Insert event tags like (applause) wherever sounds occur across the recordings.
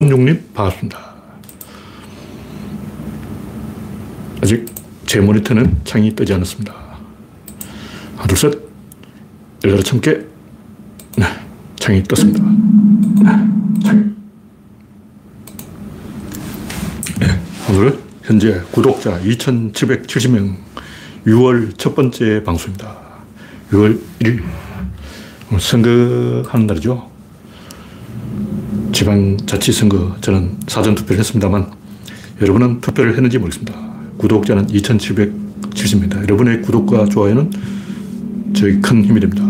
육님 반갑습니다. 아직 제 모니터는 창이 뜨지 않았습니다. 하나, 둘, 셋. 열여덟 개 네, 창이 떴습니다. 네, 오늘 현재 구독자 2,770명 6월 첫 번째 방송입니다. 6월 1일. 선거하는 날이죠. 지방자치선거 저는 사전투표를 했습니다만 여러분은 투표를 했는지 모르겠습니다. 구독자는 2,770입니다. 여러분의 구독과 좋아요는 저희 큰 힘이 됩니다.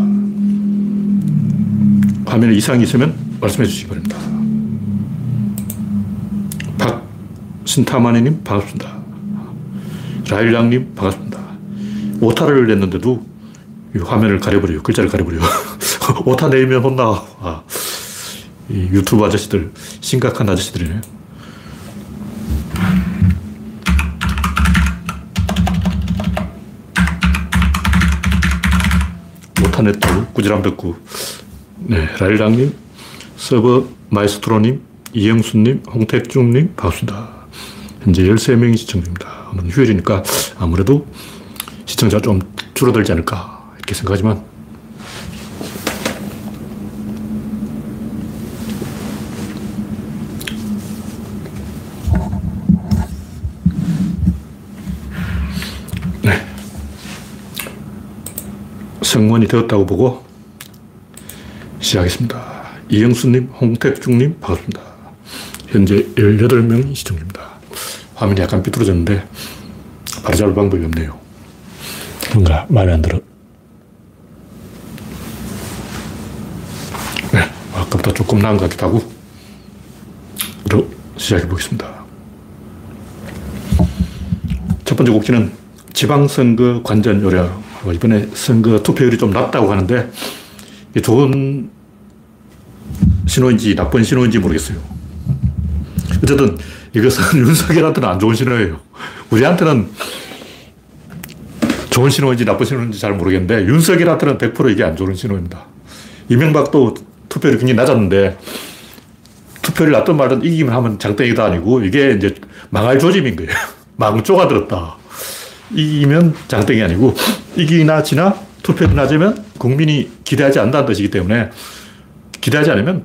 화면에 이상이 있으면 말씀해 주시기 바랍니다. 박신타마니님 반갑습니다. 라일랑님 반갑습니다. 오타를 냈는데도 화면을 가려버려요. 글자를 가려버려요. (laughs) 오타 내면 혼나. 아. 이 유튜브 아저씨들, 심각한 아저씨들이네. 오타 냈다고 꾸지람 듣고. 네, 라일랑님, 서버 마이스트로님, 이영수님, 홍택중님, 반갑습니다. 현재 13명이 시청 중입니다. 오늘 휴일이니까 아무래도 시청자 좀 줄어들지 않을까 이렇게 생각하지만 성원이 되었다고 보고 시작하겠습니다. 이영수님, 홍택중님, 반갑습니다. 현재 18명 시청 중입니다. 화면이 약간 삐뚤어졌는데 바로 잡을 방법이 없네요. 뭔가 마음에 안 들어. 네, 아까보다 조금 나은 것 같기도 하고 시작해 보겠습니다. 첫 번째 곡지는 지방선거 관전 요령. 뭐 이번에 선거 투표율이 좀 낮다고 하는데 좋은 신호인지 나쁜 신호인지 모르겠어요. 어쨌든 이것은 (laughs) 윤석열한테는 안 좋은 신호예요. 우리한테는 좋은 신호인지 나쁜 신호인지 잘 모르겠는데 윤석열한테는 100% 이게 안 좋은 신호입니다. 이명박도 투표율이 굉장히 낮았는데 투표율 낮든 말든 이기기만 하면 장땡이다 아니고 이게 이제 망할 조짐인 거예요. (laughs) 망조가 들었다. 이기면 장땡이 아니고 이기나 지나 투표율이 낮으면 국민이 기대하지 않는다는 뜻이기 때문에 기대하지 않으면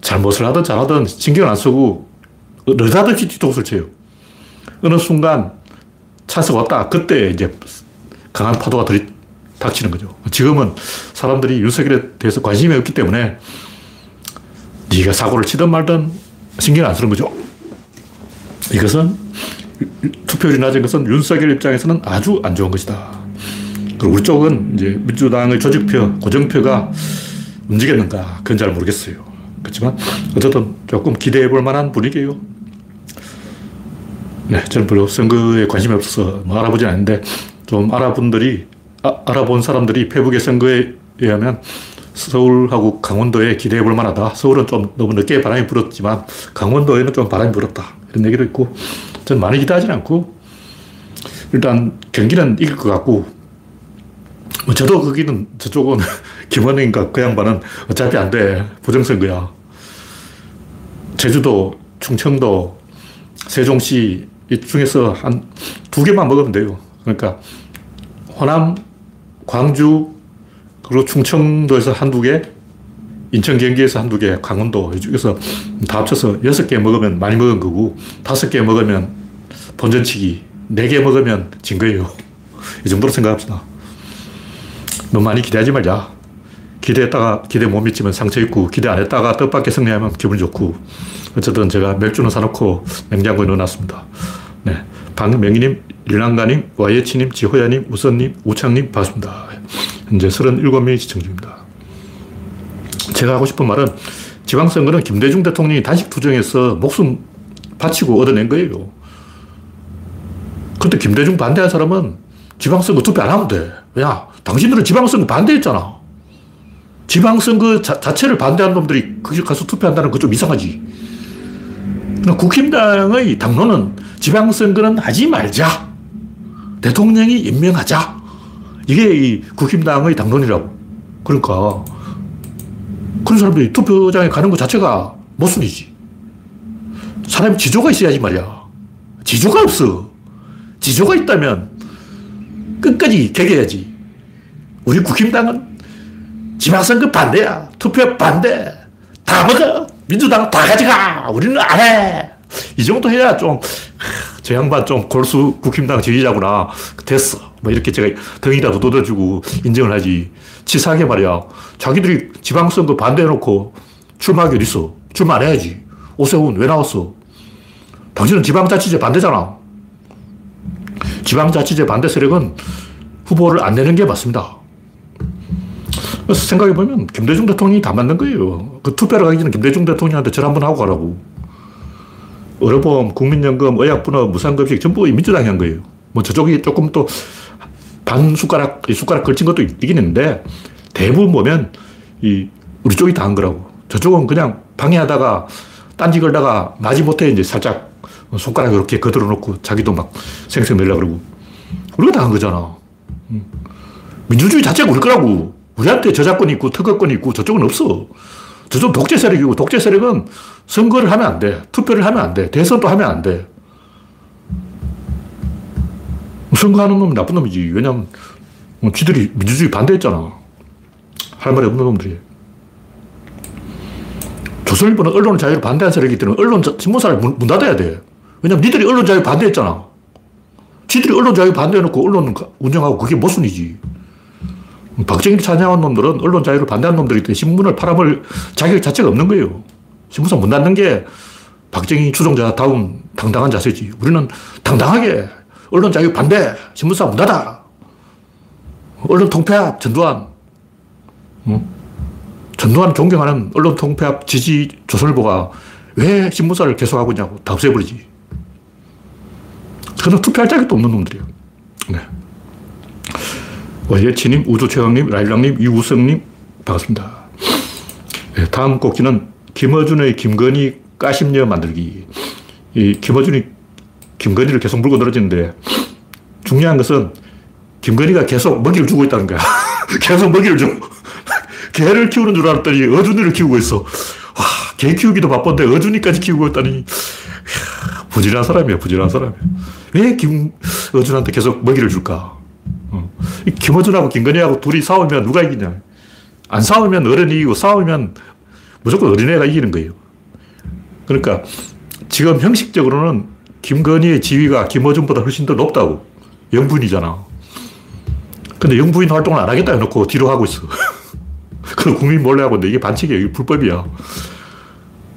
잘못을 하든 잘하든 신경 안 쓰고 느닷없이 뒤통수를 쳐요. 어느 순간 찬스가 왔다. 그때 이제 강한 파도가 들이 닥치는 거죠. 지금은 사람들이 윤석열에 대해서 관심이 없기 때문에 네가 사고를 치든 말든 신경 안 쓰는 거죠. 이것은 투표율이 낮은 것은 윤석열 입장에서는 아주 안 좋은 것이다. 그리고 우리 쪽은 이제 민주당의 조직표, 고정표가 움직였는가, 그건 잘 모르겠어요. 그렇지만, 어쨌든 조금 기대해 볼 만한 분위기예요. 네, 저는 별로 선거에 관심이 없어서 뭐 알아보진 않는데, 좀 알아본들이, 아, 알아본 사람들이 페북의 선거에 의하면 서울하고 강원도에 기대해 볼 만하다. 서울은 좀 너무 늦게 바람이 불었지만, 강원도에는 좀 바람이 불었다. 이런 얘기도 있고, 저는 많이 기대하지 않고, 일단 경기는 이길 것 같고, 뭐 저도 거기는 저쪽은 (laughs) 김원영인가 그 양반은 어차피 안 돼. 부정선거야. 제주도, 충청도, 세종시 이 중에서 한 두 개만 먹으면 돼요. 그러니까 호남, 광주, 그리고 충청도에서 한두 개, 인천, 경기에서 한두 개, 강원도 이쪽에서 다 합쳐서 여섯 개 먹으면 많이 먹은 거고 다섯 개 먹으면 본전치기, 네 개 먹으면 진 거예요. 이 정도로 생각합시다. 너무 많이 기대하지 말자. 기대했다가 기대 못 미치면 상처 있고 기대 안 했다가 뜻밖의 승리하면 기분 좋고 어쨌든 제가 맥주는 사놓고 냉장고에 넣어놨습니다. 네. 박명희님, 릴랑가님, 와이에치님, 지호야님, 우선님, 우창님 반갑습니다. 현재 37명이 시청 중입니다. 제가 하고 싶은 말은 지방선거는 김대중 대통령이 단식 투쟁에서 목숨 바치고 얻어낸 거예요. 근데 김대중 반대한 사람은 지방선거 투표 안 하면 돼. 야, 당신들은 지방선거 반대했잖아. 지방선거 자, 체를 반대하는 놈들이 거기 가서 투표한다는 거 좀 이상하지. 국힘당의 당론은 지방선거는 하지 말자. 대통령이 임명하자. 이게 이 국힘당의 당론이라고. 그러니까 그런 사람들이 투표장에 가는 것 자체가 모순이지. 사람이 지조가 있어야지 말이야. 지조가 없어. 지조가 있다면 끝까지 개겨야지. 우리 국힘당은 지방선거 반대야. 투표 반대. 다 먹어. 민주당 다 가져가. 우리는 안 해. 이 정도 해야 좀, 저 양반 좀 골수 국힘당 지지자구나. 됐어. 뭐 이렇게 제가 등이라도 돋아주고 인정을 하지. 치사하게 말이야. 자기들이 지방선거 반대해놓고 출마하기 어딨어. 출마 안 해야지. 오세훈 왜 나왔어? 당신은 지방자치제 반대잖아. 지방자치제 반대 세력은 후보를 안 내는 게 맞습니다. 그래서 생각해보면 김대중 대통령이 다 만든 거예요. 그 투표를 가기 전에 김대중 대통령한테 절 한번 하고 가라고. 의료보험, 국민연금, 의약분업, 무상급식 전부 민주당이 한 거예요. 뭐 저쪽이 조금 또 반 숟가락, 숟가락 걸친 것도 있긴 있는데 대부분 보면 이 우리 쪽이 다 한 거라고. 저쪽은 그냥 방해하다가 딴지 걸다가 마지못해 이제 살짝 손가락 이렇게 거들어 놓고 자기도 막 생생 내려 그러고. 우리가 다 한 거잖아. 음. 민주주의 자체가 우리 거라고. 우리한테 저작권이 있고 특허권이 있고 저쪽은 없어. 저쪽 독재 세력이고 독재 세력은 선거를 하면 안 돼. 투표를 하면 안 돼. 대선도 하면 안 돼. 선거하는 놈은 나쁜 놈이지. 왜냐면 쥐들이 민주주의 반대했잖아. 할 말이 없는 놈들이. 조선일보는 언론 자유를 반대한 세력이기 때문에 언론 신문사를 문, 문 닫아야 돼. 왜냐면 니들이 언론 자유 반대했잖아. 지들이 언론 자유 반대해놓고 언론 운영하고 그게 모순이지. 박정희를 찬양한 놈들은 언론 자유를 반대한 놈들이기 때문에 신문을 팔아먹을 자격 자체가 없는 거예요. 신문사 문 닫는 게 박정희 추종자 다운 당당한 자세지. 우리는 당당하게 언론 자유 반대, 신문사 문 닫아. 언론 통폐합, 전두환. 응? 전두환 존경하는 언론 통폐합 지지 조선일보가 왜 신문사를 계속하고 있냐고 다 없애버리지. 그는 투표할 자격도 없는 놈들이에요. 네. 원예치님, 우주최강님, 라일락님, 이우성님, 반갑습니다. 네, 다음 곡지는 김어준의 김건희 까심녀 만들기. 이 김어준이 김건희를 계속 물고 늘어지는데 중요한 것은 김건희가 계속 먹이를 주고 있다는 거야. (laughs) 계속 먹이를 줘. (laughs) 개를 키우는 줄 알았더니 어준이를 키우고 있어. 와, 개 키우기도 바쁜데 어준이까지 키우고 있다니. 부지런한 사람이야, 부지런한 사람이야. 왜 김 어준한테 계속 먹이를 줄까? 어. 김어준하고 김건희하고 둘이 싸우면 누가 이기냐. 안 싸우면 어른이 이기고 싸우면 무조건 어린애가 이기는 거예요. 그러니까 지금 형식적으로는 김건희의 지위가 김어준보다 훨씬 더 높다고. 영부인이잖아. 근데 영부인 활동을 안 하겠다 해놓고 뒤로 하고 있어. (laughs) 그걸 국민 몰래 하고 있는데 이게 반칙이에요. 이게 불법이야.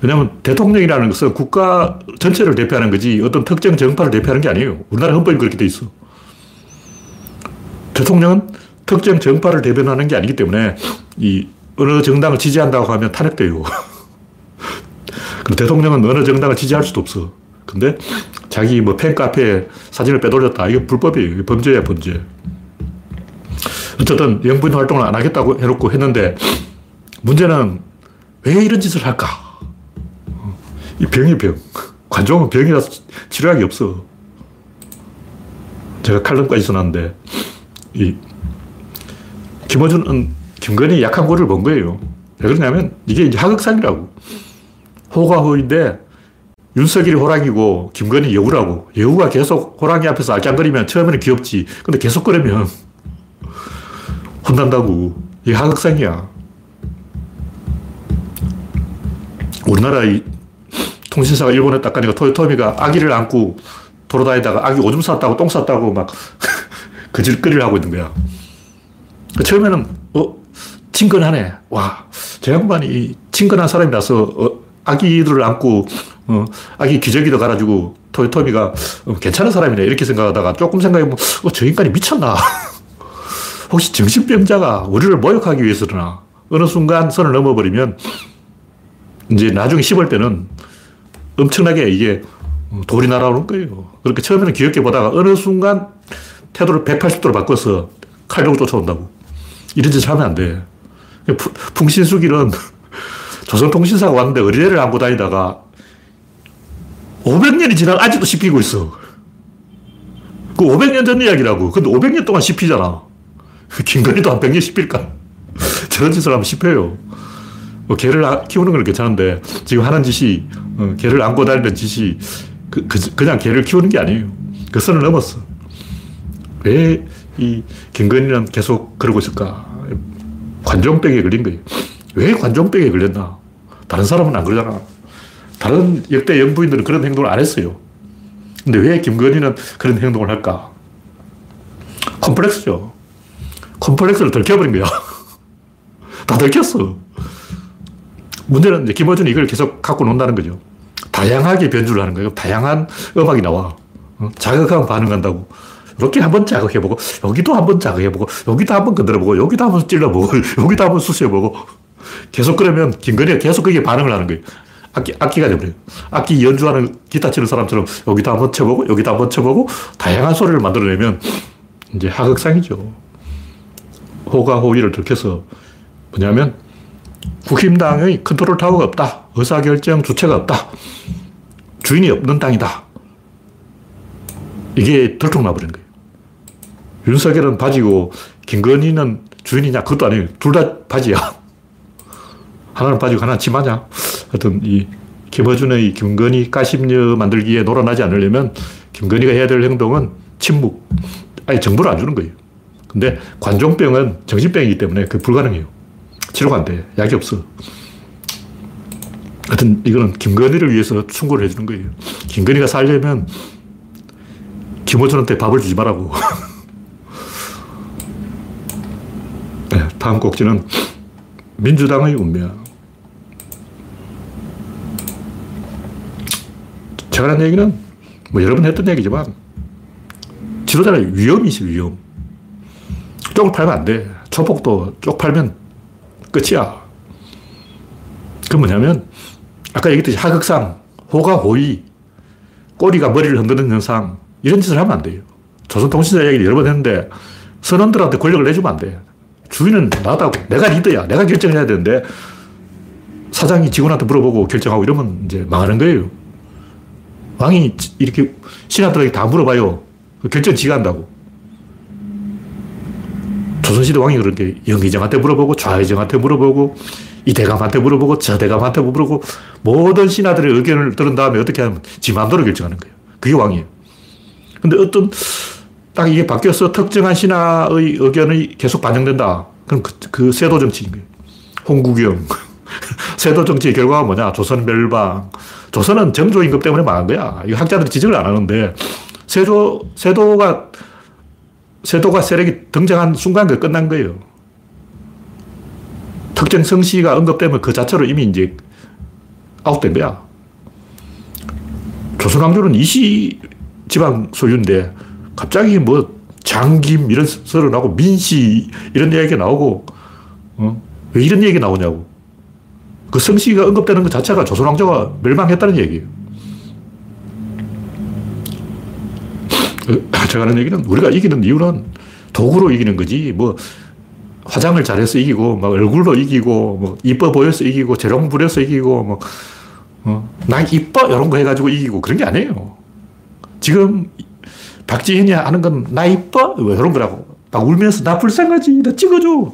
왜냐하면 대통령이라는 것은 국가 전체를 대표하는 거지 어떤 특정 정파를 대표하는 게 아니에요. 우리나라 헌법이 그렇게 돼 있어. 대통령은 특정 정파를 대변하는 게 아니기 때문에 이 어느 정당을 지지한다고 하면 탄핵돼요. (laughs) 그럼 대통령은 어느 정당을 지지할 수도 없어. 근데 자기 뭐 팬카페에 사진을 빼돌렸다. 이게 불법이에요. 범죄야, 범죄. 어쨌든 영부인 활동을 안 하겠다고 해놓고 했는데 문제는 왜 이런 짓을 할까? 이 병이 병. 관종은 병이라서 치료약이 없어. 제가 칼럼까지 써놨는데 이 김어준은 김건희 약한 고를 본 거예요. 왜 그러냐면 이게 이제 하극상이라고. 호가 호인데 윤석열이 호랑이고 김건희 여우라고. 여우가 계속 호랑이 앞에서 알짱거리면 처음에는 귀엽지. 근데 계속 그러면 혼난다고. 이게 하극상이야. 우리나라 이 통신사가 일본에 딱 가니까 토요토미가 아기를 안고 돌아다니다가 아기 오줌 쌌다고 똥 쌌다고 막 (laughs) 그질거리를 하고 있는 거야. 처음에는, 어, 친근하네. 와, 저 양반이 친근한 사람이라서 어, 아기들을 안고 어, 아기 기저귀도 갈아주고 토요토미가 어, 괜찮은 사람이네. 이렇게 생각하다가 조금 생각해보면 어, 저 인간이 미쳤나. (laughs) 혹시 정신병자가 우리를 모욕하기 위해서나 어느 순간 선을 넘어버리면 이제 나중에 씹을 때는 엄청나게 이게 돌이 날아오는 거예요. 그렇게 처음에는 귀엽게 보다가 어느 순간 태도를 180도로 바꿔서 칼로 쫓아온다고. 이런 짓을 하면 안 돼. 풍신수길은 (laughs) 조선통신사가 왔는데 어린애를 안고 다니다가 500년이 지나 아직도 씹히고 있어. 그 500년 전 이야기라고. 근데 500년 동안 씹히잖아. (laughs) 김건희도 한 100년 씹힐까? (laughs) 저런 짓을 하면 씹혀요. 뭐 개를 아, 키우는 건 괜찮은데 지금 하는 짓이 어, 개를 안고 다니는 짓이 그, 그, 냥 개를 키우는 게 아니에요. 그 선을 넘었어. 왜 이 김건희는 계속 그러고 있을까? 관종병에 걸린 거예요. 왜 관종병에 걸렸나? 다른 사람은 안 그러잖아. 다른 역대 영부인들은 그런 행동을 안 했어요. 근데 왜 김건희는 그런 행동을 할까? 컴플렉스죠. 컴플렉스를 들켜버린 거야. (laughs) 다 들켰어. 문제는 이제 김어준이 이걸 계속 갖고 논다는 거죠. 다양하게 변주를 하는 거예요. 다양한 음악이 나와. 어? 자극하면 반응한다고. 이렇게 한번 자극해보고, 여기도 한번 자극해보고, 여기도 한번 건드려보고, 여기도 한번 찔러보고, (laughs) 여기도 한번 쑤셔보고. 계속 그러면 김건희가 계속 그게 반응을 하는 거예요. 악기, 악기가 돼버려요. 악기 연주하는 기타 치는 사람처럼 여기도 한번 쳐보고, 여기도 한번 쳐보고, 다양한 소리를 만들어내면 이제 하극상이죠. 호가 호위를 들켜서 뭐냐면 국힘당의 컨트롤 타워가 없다. 의사결정 주체가 없다. 주인이 없는 당이다. 이게 들통나버린 거예요. 윤석열은 바지고 김건희는 주인이냐? 그것도 아니에요. 둘 다 바지야. (laughs) 하나는 바지고 하나는 치마냐? 하여튼 이 김어준의 김건희 가심녀 만들기에 놀아나지 않으려면 김건희가 해야 될 행동은 침묵. 아니 정보를 안 주는 거예요. 근데 관종병은 정신병이기 때문에 그 불가능해요. 치료가 안 돼. 약이 없어. 하여튼 이거는 김건희를 위해서 충고를 해주는 거예요. 김건희가 살려면 김호준한테 밥을 주지 말라고. (laughs) 네, 다음 꼭지는 민주당의 운명. 제가 한 얘기는 뭐 여러 번 했던 얘기지만 지도자는 위험이지, 위험. 쪽을 팔면 안 돼. 초복도 쪽 팔면 끝이야. 그 뭐냐면, 아까 얘기했듯이 하극상, 호가 호의, 꼬리가 머리를 흔드는 현상, 이런 짓을 하면 안 돼요. 조선통신사 얘기를 여러 번 했는데, 선원들한테 권력을 내주면 안 돼. 주인은 나다고. 내가 리더야. 내가 결정해야 되는데, 사장이 직원한테 물어보고 결정하고 이러면 이제 망하는 거예요. 왕이 이렇게 신하들에게 다 물어봐요. 그 결정 지가 한다고. 조선시대 왕이 그런 게 영의정한테 물어보고 좌의정한테 물어보고 이 대감한테 물어보고 저 대감한테 물어보고 모든 신하들의 의견을 들은 다음에 어떻게 하면 지 마음대로 결정하는 거예요. 그게 왕이에요. 근데 어떤 딱 이게 바뀌어서 특정한 신하의 의견이 계속 반영된다. 그럼 그, 그 세도 정치인 거예요. 홍국영. (laughs) 세도 정치의 결과가 뭐냐? 조선 멸방. 조선은 정조 임금 때문에 망한 거야. 이 학자들이 지적을 안 하는데 세조, 세도가 세도가 세력이 등장한 순간 그 끝난 거예요. 특정 성씨가 언급되면 그 자체로 이미 이제 아웃된 거야. 조선왕조는 이시 지방 소유인데 갑자기 뭐 장김 이런 설을 나오고 민씨 이런 이야기가 나오고 어? 왜 이런 얘기가 나오냐고. 그 성씨가 언급되는 것 자체가 조선왕조가 멸망했다는 얘기예요. 어, (clears throat) 제가 하는 얘기는 우리가 이기는 이유는 도구로 이기는 거지. 뭐 화장을 잘해서 이기고, 막 얼굴로 이기고, 뭐 이뻐 보여서 이기고, 재롱 부려서 이기고, 뭐, 어, 나 이뻐! 이런 거 해가지고 이기고 그런 게 아니에요. 지금 박지현이 하는 건 나 이뻐? 뭐 이런 거라고. 막 울면서 나 불쌍하지. 나 찍어줘.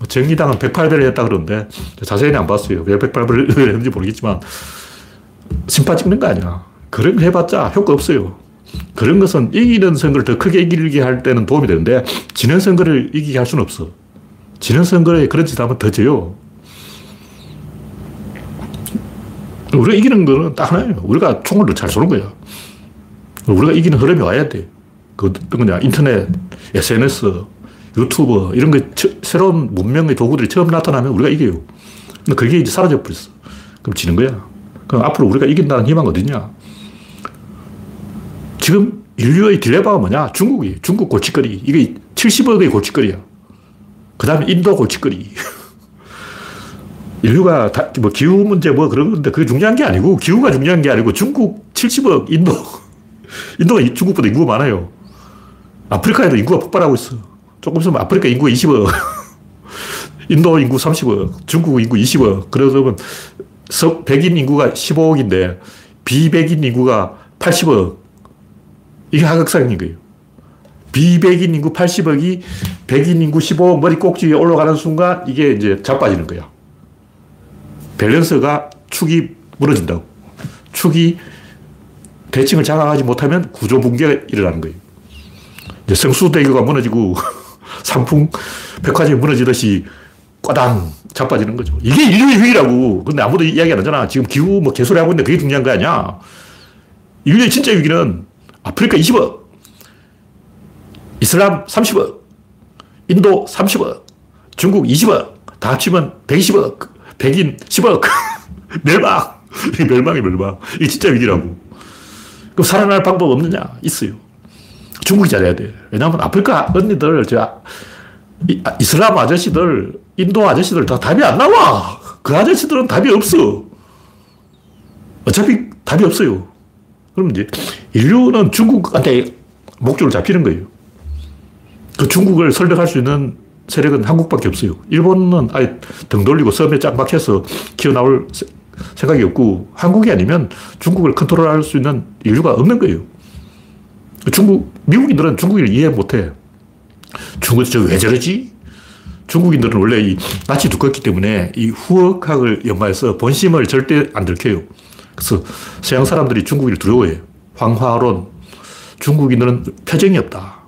뭐 정의당은 108배를 했다 그러는데 자세히는 안 봤어요. 왜 108배를 (laughs) 했는지 모르겠지만 심파 찍는 거 아니야. 그런 거 해봤자 효과 없어요. 그런 것은 이기는 선거를 더 크게 이기게 할 때는 도움이 되는데 지는 선거를 이기게 할 수는 없어. 지는 선거에 그런 짓 하면 더 져요. 우리가 이기는 거는 딱 하나예요. 우리가 총을 잘 쏘는 거야. 우리가 이기는 흐름이 와야 돼. 그 어떤 거냐. 인터넷, SNS, 유튜브, 이런 거, 새로운 문명의 도구들이 처음 나타나면 우리가 이겨요. 근데 그게 이제 사라져 버렸어. 그럼 지는 거야. 그럼 앞으로 우리가 이긴다는 희망 어디냐? 지금 인류의 딜레마가 뭐냐? 중국이. 중국 골칫거리. 이게 70억의 골칫거리야. 그 다음에 인도 골칫거리. (laughs) 인류가 다, 뭐 기후 문제 뭐 그런 건데 그게 중요한 게 아니고 기후가 중요한 게 아니고 중국 70억, 인도. (laughs) 인도가 중국보다 인구가 많아요. 아프리카에도 인구가 폭발하고 있어. 조금 있으면 아프리카 인구가 20억. (laughs) 인도 인구 30억. 중국 인구 20억. 그러면 백인 인구가 15억인데 비백인 인구가 80억. 이게 하극상인 거예요. 비백인 인구 80억이 백인 인구 15억 머리 꼭지에 올라가는 순간 이게 이제 자빠지는 거야. 밸런스가 축이 무너진다고. 축이 대칭을 장악하지 못하면 구조 붕괴가 일어나는 거예요. 이제 성수 대교가 무너지고 (laughs) 삼풍 백화점이 무너지듯이 꽈당 자빠지는 거죠. 이게 인류의 위기라고. 근데 아무도 이야기 안 하잖아. 지금 기후 뭐 개소리 하고 있는데 그게 중요한 거 아니야. 인류의 진짜 위기는 아프리카 20억, 이슬람 30억, 인도 30억, 중국 20억, 다 합치면 120억, 백인 10억, (laughs) 멸망. 이 (laughs) 멸망이 멸망. 이게 진짜 위기라고. 그럼 살아날 방법 없느냐? 있어요. 중국이 잘해야 돼. 왜냐하면 아프리카 언니들, 저 아, 이슬람 아저씨들, 인도 아저씨들 다 답이 안 나와. 그 아저씨들은 답이 없어. 어차피 답이 없어요. 그럼 이제 인류는 중국한테 목줄을 잡히는 거예요. 그 중국을 설득할 수 있는 세력은 한국밖에 없어요. 일본은 아예 등 돌리고 섬에 쫙 막혀서 키워나올 생각이 없고 한국이 아니면 중국을 컨트롤할 수 있는 인류가 없는 거예요. 중국, 미국인들은 중국인을 이해 못 해. 중국에서 왜 저러지? 중국인들은 원래 이 낯이 두껍기 때문에 이 후억학을 연마해서 본심을 절대 안 들켜요. 그래서 서양 사람들이 중국인을 두려워해요. 황화론. 중국인들은 표정이 없다.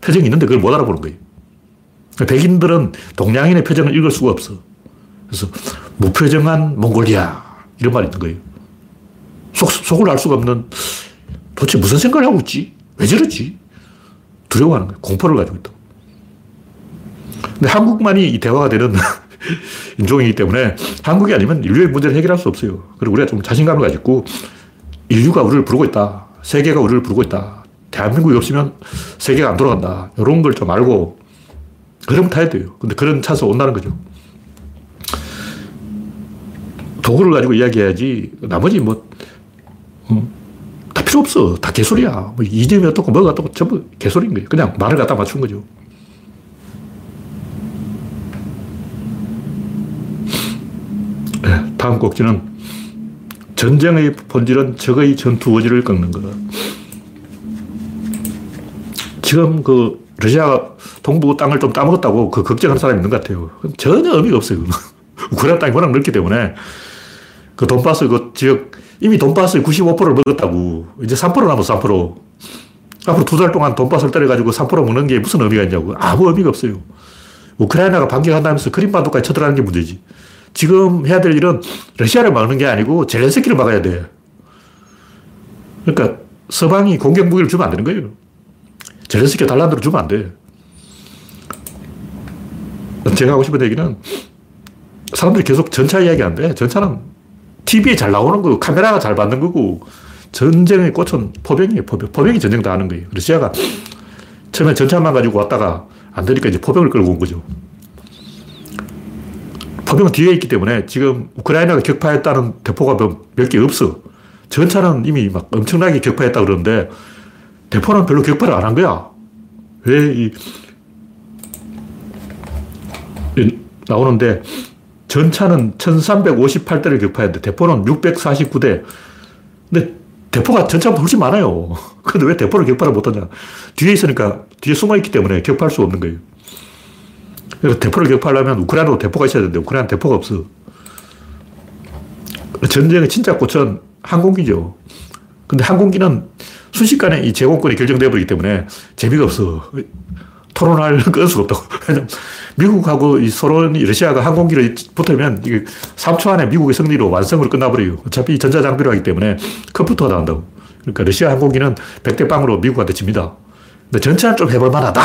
표정이 있는데 그걸 못 알아보는 거예요. 백인들은 동양인의 표정을 읽을 수가 없어. 그래서 무표정한 몽골리아. 이런 말이 있는 거예요. 속, 속을 알 수가 없는 도대체 무슨 생각을 하고 있지? 왜 저러지? 두려워하는 거예요. 공포를 가지고 있다. 근데 한국만이 이 대화가 되는 (laughs) 인종이기 때문에 한국이 아니면 인류의 문제를 해결할 수 없어요. 그리고 우리가 좀 자신감을 가지고 인류가 우리를 부르고 있다. 세계가 우리를 부르고 있다. 대한민국이 없으면 세계가 안 돌아간다. 이런 걸 좀 알고 그럼 타야 돼요. 근데 그런 찬스 온다는 거죠. 도구를 가지고 이야기해야지 나머지 뭐, 음, 다 필요 없어. 다 개소리야. 뭐 이념이 어떻고 뭐가 어떻고 전부 개소리인 거예요. 그냥 말을 갖다 맞춘 거죠. 네, 다음 꼭지는 전쟁의 본질은 적의 전투 의지를 꺾는 것. 지금 그 러시아가 동부 땅을 좀 따먹었다고 그 걱정하는 사람이 있는 것 같아요. 전혀 의미가 없어요. (laughs) 우크라이나 땅이 워낙 넓기 때문에 그 돈바스 그 지역 이미 돈바스의 95%를 먹었다고. 이제 3% 남았어, 3%. 앞으로 두 달 동안 돈바스를 때려가지고 3% 먹는 게 무슨 의미가 있냐고. 아무 의미가 없어요. 우크라이나가 반격한다면서 크림반도까지 쳐들어가는 게 문제지. 지금 해야 될 일은 러시아를 막는 게 아니고 젤렌스키를 막아야 돼. 그러니까 서방이 공격 무기를 주면 안 되는 거예요. 젤렌스키가 달란 대로 주면 안 돼. 제가 하고 싶은 얘기는 사람들이 계속 전차 이야기 안 돼. 전차는 TV에 잘 나오는 거고 카메라가 잘 받는 거고 전쟁의 꽃은 포병이에요. 포병. 포병이 전쟁 다 하는 거예요. 러시아가 처음에 전차만 가지고 왔다가 안 되니까 이제 포병을 끌고 온 거죠. 포병은 뒤에 있기 때문에 지금 우크라이나가 격파했다는 대포가 몇 개 없어. 전차는 이미 막 엄청나게 격파했다 그러는데 대포는 별로 격파를 안 한 거야. 왜 이, 나오는데 전차는 1358대를 격파했는데 대포는 649대. 근데 대포가 전차보다 훨씬 많아요. (laughs) 근데 왜 대포를 격파를 못하냐. 뒤에 있으니까 뒤에 숨어 있기 때문에 격파할 수 없는 거예요. 그래서 대포를 격파하려면 우크라이나도 대포가 있어야 되는데 우크라이나 대포가 없어. 전쟁의 진짜 꽃은 항공기죠. 근데 항공기는 순식간에 이 제공권이 결정되어 버리기 때문에 재미가 없어. 토론할 (laughs) 끌 수가 없다고. 미국하고 이 소련이 러시아가 항공기를 붙으면 이게 3초 안에 미국의 승리로 완성으로 끝나버려요. 어차피 전자장비로 하기 때문에 컴퓨터가 나온다고. 그러니까 러시아 항공기는 100대 빵으로 미국한테 집니다. 근데 전차는 좀 해볼 만하다.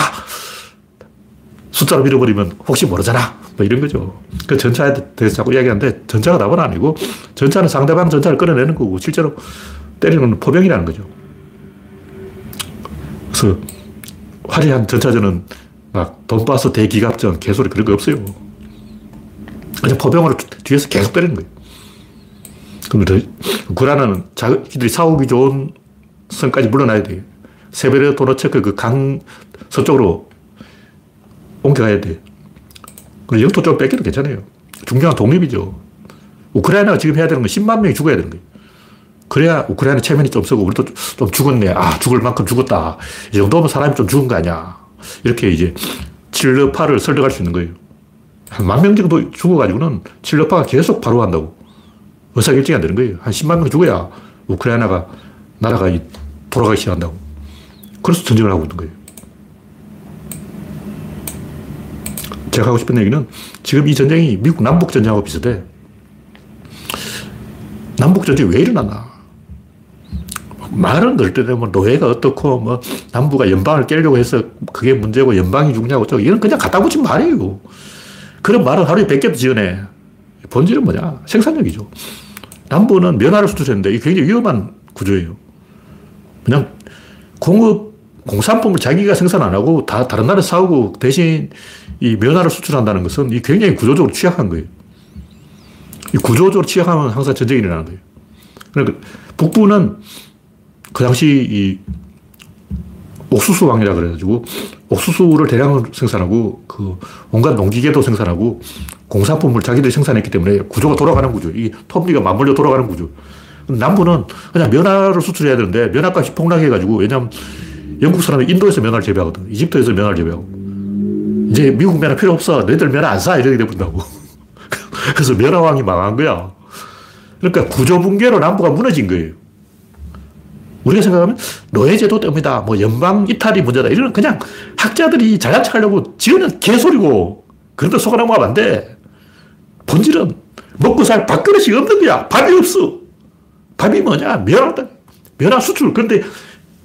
숫자로 밀어버리면 혹시 모르잖아. 뭐 이런 거죠. 그 전차에 대해서 자꾸 이야기하는데 전차가 답은 아니고 전차는 상대방 전차를 끌어내는 거고 실제로 때리는 포병이라는 거죠. 그래서 화려한 전차전은 막 돈바스 대기갑전 개소리 그런 거 없어요. 그냥 포병으로 뒤에서 계속 때리는 거예요. 그런데 우크라이나는 자기들이 싸우기 좋은 선까지 물러나야 돼요. 세베르 도너체크 그 강 서쪽으로 옮겨가야 돼. 그리고 영토 좀 뺏겨도 괜찮아요. 중요한 독립이죠. 우크라이나가 지금 해야 되는 건 10만 명이 죽어야 되는 거예요. 그래야 우크라이나 체면이 좀 서고 우리도 좀 죽었네. 아, 죽을 만큼 죽었다. 이 정도면 사람이 좀 죽은 거 아니야. 이렇게 이제 칠러파를 설득할 수 있는 거예요. 한 만 명 정도 죽어가지고는 칠러파가 계속 바로 한다고. 의사결정이 안 되는 거예요. 한 10만 명 죽어야 우크라이나가 나라가 돌아가기 시작한다고. 그래서 전쟁을 하고 있는 거예요. 제가 하고 싶은 얘기는 지금 이 전쟁이 미국 남북 전쟁하고 비슷해. 남북 전쟁이 왜 일어났나? 말은 그럴 때 되면 노예가 어떻고 뭐 남부가 연방을 깨려고 해서 그게 문제고 연방이 죽냐고 어쩌고 이건 그냥 갖다 붙인 말이에요. 그런 말은 하루에 100개도 지어내. 본질은 뭐냐? 생산력이죠. 남부는 면화를 수출했는데 이게 굉장히 위험한 구조예요. 그냥 공업, 공산품을 자기가 생산 안 하고 다 다른 나라 사오고 대신 이 면화를 수출한다는 것은 이 굉장히 구조적으로 취약한 거예요. 이 구조적으로 취약하면 항상 전쟁이 일어나는 거예요. 그러니까 북부는 그 당시 이 옥수수 왕이라 그래가지고 옥수수를 대량 생산하고 그 온갖 농기계도 생산하고 공산품을 자기들이 생산했기 때문에 구조가 돌아가는 구조. 이 톱니가 맞물려 돌아가는 구조. 남부는 그냥 면화를 수출해야 되는데 면화값이 폭락해가지고 왜냐면 영국 사람이 인도에서 면화를 재배하거든. 이집트에서 면화를 재배하고. 이제 미국 면화 필요 없어. 너희들 면화 안 사. 이렇게 돼버린다고. (laughs) 그래서 면화왕이 망한 거야. 그러니까 구조 붕괴로 남부가 무너진 거예요. 우리가 생각하면 노예제도 때문이다. 뭐 연방 이탈이 문제다. 이런 그냥 학자들이 잘난 척 하려고 지어낸 개소리고. 그런데 속아넘어가면 안 돼. 본질은 먹고 살 밥그릇이 없는 거야. 밥이 없어. 밥이 뭐냐? 면화다. 면화 수출. 그런데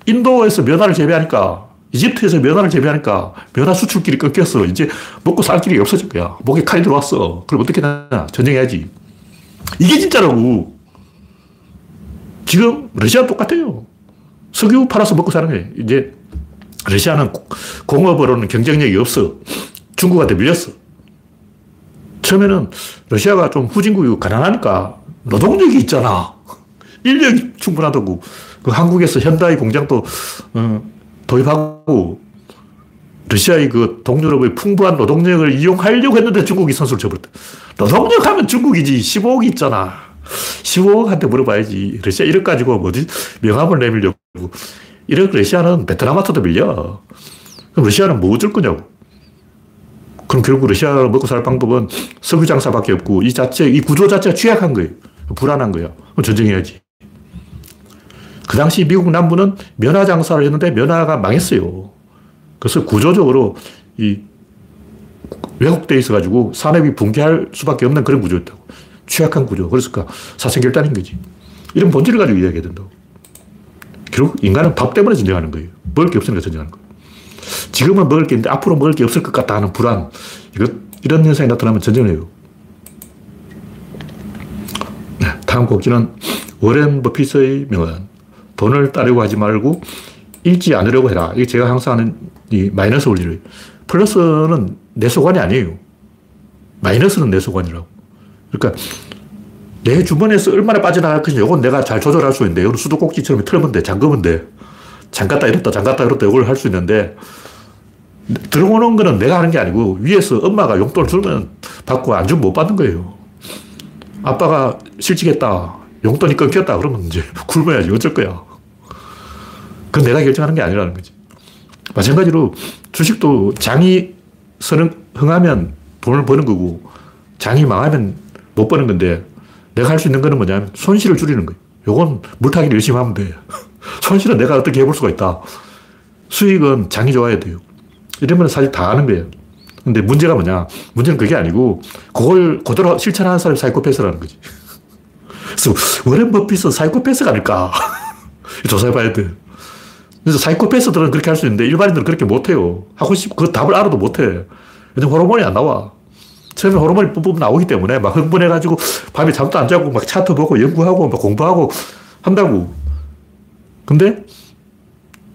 인도에서 면화를 재배하니까, 이집트에서 면화를 재배하니까 면화 수출길이 끊겼어. 이제 먹고 살 길이 없어진 거야. 목에 칼이 들어왔어. 그럼 어떻게 되냐? 전쟁해야지. 이게 진짜라고. 지금 러시아 똑같아요. 석유 팔아서 먹고 사는 거예요. 이제 러시아는 공업으로는 경쟁력이 없어. 중국한테 밀렸어. 처음에는 러시아가 좀 후진국이고 가난하니까 노동력이 있잖아. (laughs) 인력이 충분하다고. 그 한국에서 현다의 공장도 어, 도입하고 러시아의 그 동유럽의 풍부한 노동력을 이용하려고 했는데 중국이 선수를 쳐버렸다. 노동력 하면 중국이지. 15억이 있잖아. 15억한테 물어봐야지. 러시아 1억 가지고 뭐지? 명함을 내밀려고. 1억 러시아는 베트남한테도 밀려. 그럼 러시아는 뭐줄 거냐고. 그럼 결국 러시아가 먹고 살 방법은 석유 장사밖에 없고 이 자체, 이 구조 자체가 취약한 거예요. 불안한 거야. 그럼 전쟁해야지. 그 당시 미국 남부는 면화 장사를 했는데 면화가 망했어요. 그래서 구조적으로 이 왜곡돼 있어가지고 산업이 붕괴할 수밖에 없는 그런 구조였다고. 취약한 구조. 그래서 사생결단인 거지. 이런 본질을 가지고 이야기해야 된다고. 결국 인간은 밥 때문에 전쟁하는 거예요. 먹을 게 없으니까 전쟁하는 거예요. 지금은 먹을 게 있는데 앞으로 먹을 게 없을 것 같다 하는 불안. 이거, 이런 현상이 나타나면 전쟁을 해요. 네, 다음 곡지는 워렌 버핏의 명언. 돈을 따려고 하지 말고 잃지 않으려고 해라. 이게 제가 항상 하는 이 마이너스 원리를. 플러스는 내 소관이 아니에요. 마이너스는 내 소관이라고. 그러니까 내 주머니에서 얼마나 빠져나갈 것인지 이건 내가 잘 조절할 수 있는데 이건 수도꼭지처럼 틀면 돼. 잠그면 돼. 잠갔다 이랬다 잠갔다 이랬다 이걸 할 수 있는데 들어오는 거는 내가 하는 게 아니고 위에서 엄마가 용돈을 주면 받고 안 주면 못 받는 거예요. 아빠가 실직했다. 용돈이 끊겼다. 그러면 이제 (laughs) 굶어야지. 어쩔 거야. 그건 내가 결정하는 게 아니라는 거지. 마찬가지로 주식도 장이 선 흥하면 돈을 버는 거고 장이 망하면 못 버는 건데 내가 할 수 있는 거는 뭐냐면 손실을 줄이는 거예요. 요건 물타기를 열심히 하면 돼. (laughs) 손실은 내가 어떻게 해볼 수가 있다. 수익은 장이 좋아야 돼요. 이러면 사실 다 아는 거예요. 근데 문제가 뭐냐. 문제는 그게 아니고 그걸 그대로 실천하는 사람이 사이코패스라는 거지. (laughs) 그래서 워렌 버핏은 사이코패스가 아닐까. (laughs) 조사해봐야 돼. 그래서 사이코패스들은 그렇게 할 수 있는데 일반인들은 그렇게 못해요. 하고 싶, 그 답을 알아도 못해. 왜냐면 호르몬이 안 나와. 처음에 호르몬이 뿜뿜 나오기 때문에 막 흥분해가지고 밤에 잠도 안 자고 막 차트 보고 연구하고 막 공부하고 한다고. 근데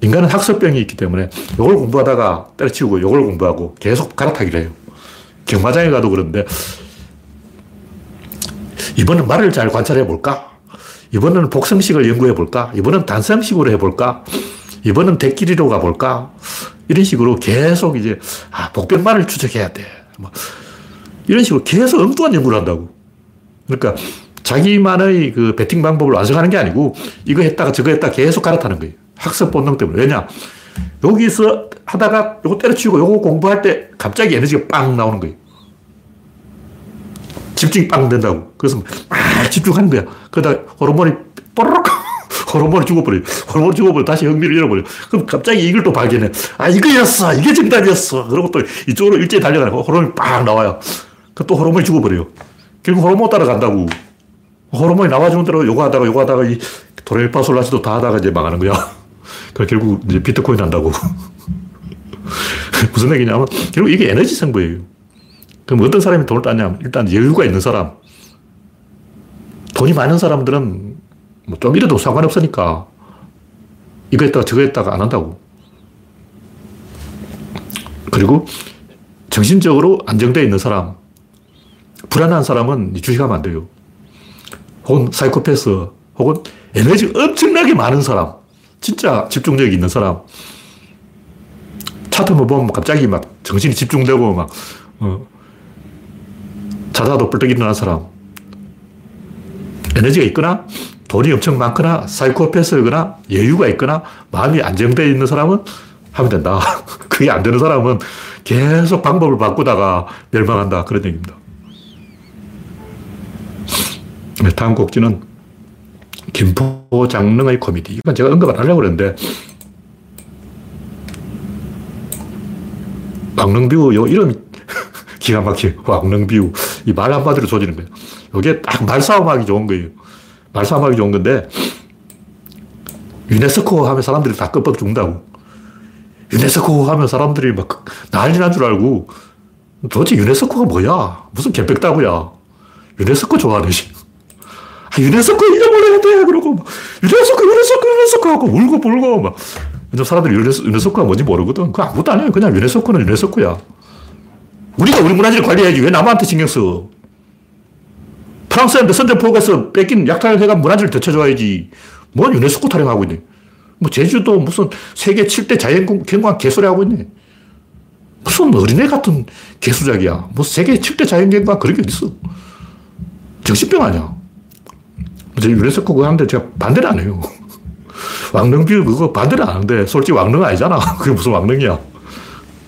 인간은 학습병이 있기 때문에 이걸 공부하다가 때려치우고 이걸 공부하고 계속 갈아타기를 해요. 경마장에 가도 그런데 이번은 말을 잘 관찰해 볼까? 이번은 복성식을 연구해 볼까? 이번은 단성식으로 해 볼까? 이번은 대끼리로 가볼까? 이런 식으로 계속 이제, 아, 복병말을 추적해야 돼. 뭐, 이런 식으로 계속 엉뚱한 연구를 한다고. 그러니까 자기만의 그 배팅 방법을 완성하는 게 아니고 이거 했다가 저거 했다가 계속 갈아타는 거예요. 학습 본능 때문에. 왜냐? 여기서 하다가 요거 때려치우고 요거 공부할 때 갑자기 에너지가 빵 나오는 거예요. 집중이 빵 된다고. 그래서 막막 집중하는 거야. 그러다 호르몬이 뽀로록 (laughs) 호르몬이 죽어버려. 호르몬이 죽어버려. 다시 흥미를 잃어버려. 그럼 갑자기 이걸 또 발견해. 아, 이거였어. 이게 정답이었어. 그러고 또 이쪽으로 일제히 달려가고 호르몬이 빡 나와요. 그 또 호르몬이 죽어버려요. 결국 호르몬 따라간다고. 호르몬이 나와주는 대로 요거 하다가 요거 하다가 이 도레미파솔라시도 다 하다가 이제 망하는 거야. (laughs) 그 결국 이제 비트코인 한다고. (laughs) 무슨 얘기냐면 결국 이게 에너지 승부예요. 그럼 어떤 사람이 돈을 따냐면 일단 여유가 있는 사람. 돈이 많은 사람들은 뭐 좀 이래도 상관없으니까 이거 했다가 저거 했다가 안 한다고. 그리고 정신적으로 안정되어 있는 사람. 불안한 사람은 주식하면 안 돼요. 혹은 사이코패스, 혹은 에너지 엄청나게 많은 사람. 진짜 집중력이 있는 사람. 차트 만 보면 갑자기 막 정신이 집중되고 막, 어, 자다도 뿔떡 일어난 사람. 에너지가 있거나 돈이 엄청 많거나 사이코패스거나 여유가 있거나 마음이 안정되어 있는 사람은 하면 된다. (laughs) 그게 안 되는 사람은 계속 방법을 바꾸다가 멸망한다. 그런 얘기입니다. 네, 다음 곡지는 김포 장릉의 코미디. 이건 제가 언급 안 하려고 그랬는데, 왕릉뷰, 요 이름이 (laughs) 기가 막혀. 왕릉뷰. 이 말 한마디로 조지는 거예요. 이게 딱 말싸움하기 좋은 거예요. 말싸움하기 좋은 건데, 유네스코 하면 사람들이 다 끄뻑 죽는다고. 유네스코 하면 사람들이 막 난리 난 줄 알고, 도대체 유네스코가 뭐야? 무슨 개백다구야. 유네스코 좋아하네. 아, 유네스코 이름을 해야 돼. 그러고, 유네스코, 유네스코, 유네스코 하고 울고 불고 막. 사람들이 유네스, 유네스코가 뭔지 모르거든. 그 아무것도 아니에요. 그냥 유네스코는 유네스코야. 우리가 우리 문화재를 관리해야지. 왜 남한테 신경 써? 프랑스한테 선전포고에서 뺏긴 약탈해가 문화재를 되찾아야지. 뭔 유네스코 타령하고 있네. 뭐 제주도 무슨 세계 7대 자연경관 개소리 하고 있네. 무슨 어린애 같은 개수작이야. 뭐 세계 7대 자연경관 그런 게 어딨어. 정신병 아니야. 유네스코 그거 하는데 제가 반대를 안 해요. (laughs) 왕릉뷰 그거 반대를 안 하는데 솔직히 왕릉 아니잖아. (laughs) 그게 무슨 왕릉이야.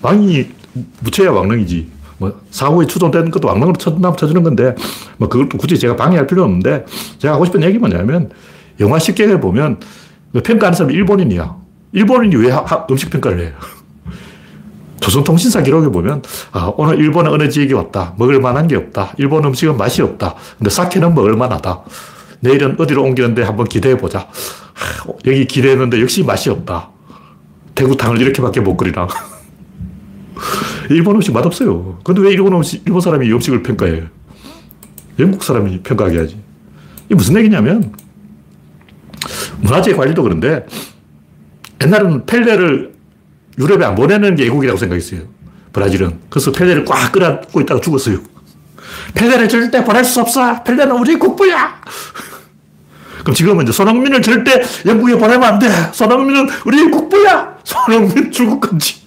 왕이 무채야 왕릉이지. 뭐 사후에 추존된 것도 왕릉으로 쳐준다면 쳐주는 건데 뭐 그걸 또 굳이 제가 방해할 필요 없는데 제가 하고 싶은 얘기 뭐냐면 영화 식객을 보면 그 평가하는 사람이 일본인이야. 일본인이 왜 하, 음식 평가를 해? (laughs) 조선통신사 기록에 보면 아, 오늘 일본은 어느 지역에 왔다. 먹을 만한 게 없다. 일본 음식은 맛이 없다. 근데 사케는 먹을 만하다. 내일은 어디로 옮기는데 한번 기대해 보자. 하, 여기 기대했는데 역시 맛이 없다. 대구탕을 이렇게밖에 못 끓이나. (laughs) 일본 음식 맛없어요. 근데 왜 일본 음식, 일본 사람이 음식을 평가해요? 영국 사람이 평가하게 하지. 이게 무슨 얘기냐면, 문화재 관리도 그런데, 옛날에는 펠레를 유럽에 안 보내는 게 애국이라고 생각했어요. 브라질은. 그래서 펠레를 꽉 끌어안고 있다가 죽었어요. 펠레를 절대 보낼 수 없어. 펠레는 우리 국부야. 그럼 지금은 이제 손흥민을 절대 영국에 보내면 안 돼. 손흥민은 우리 국부야. 손흥민 출국 금지.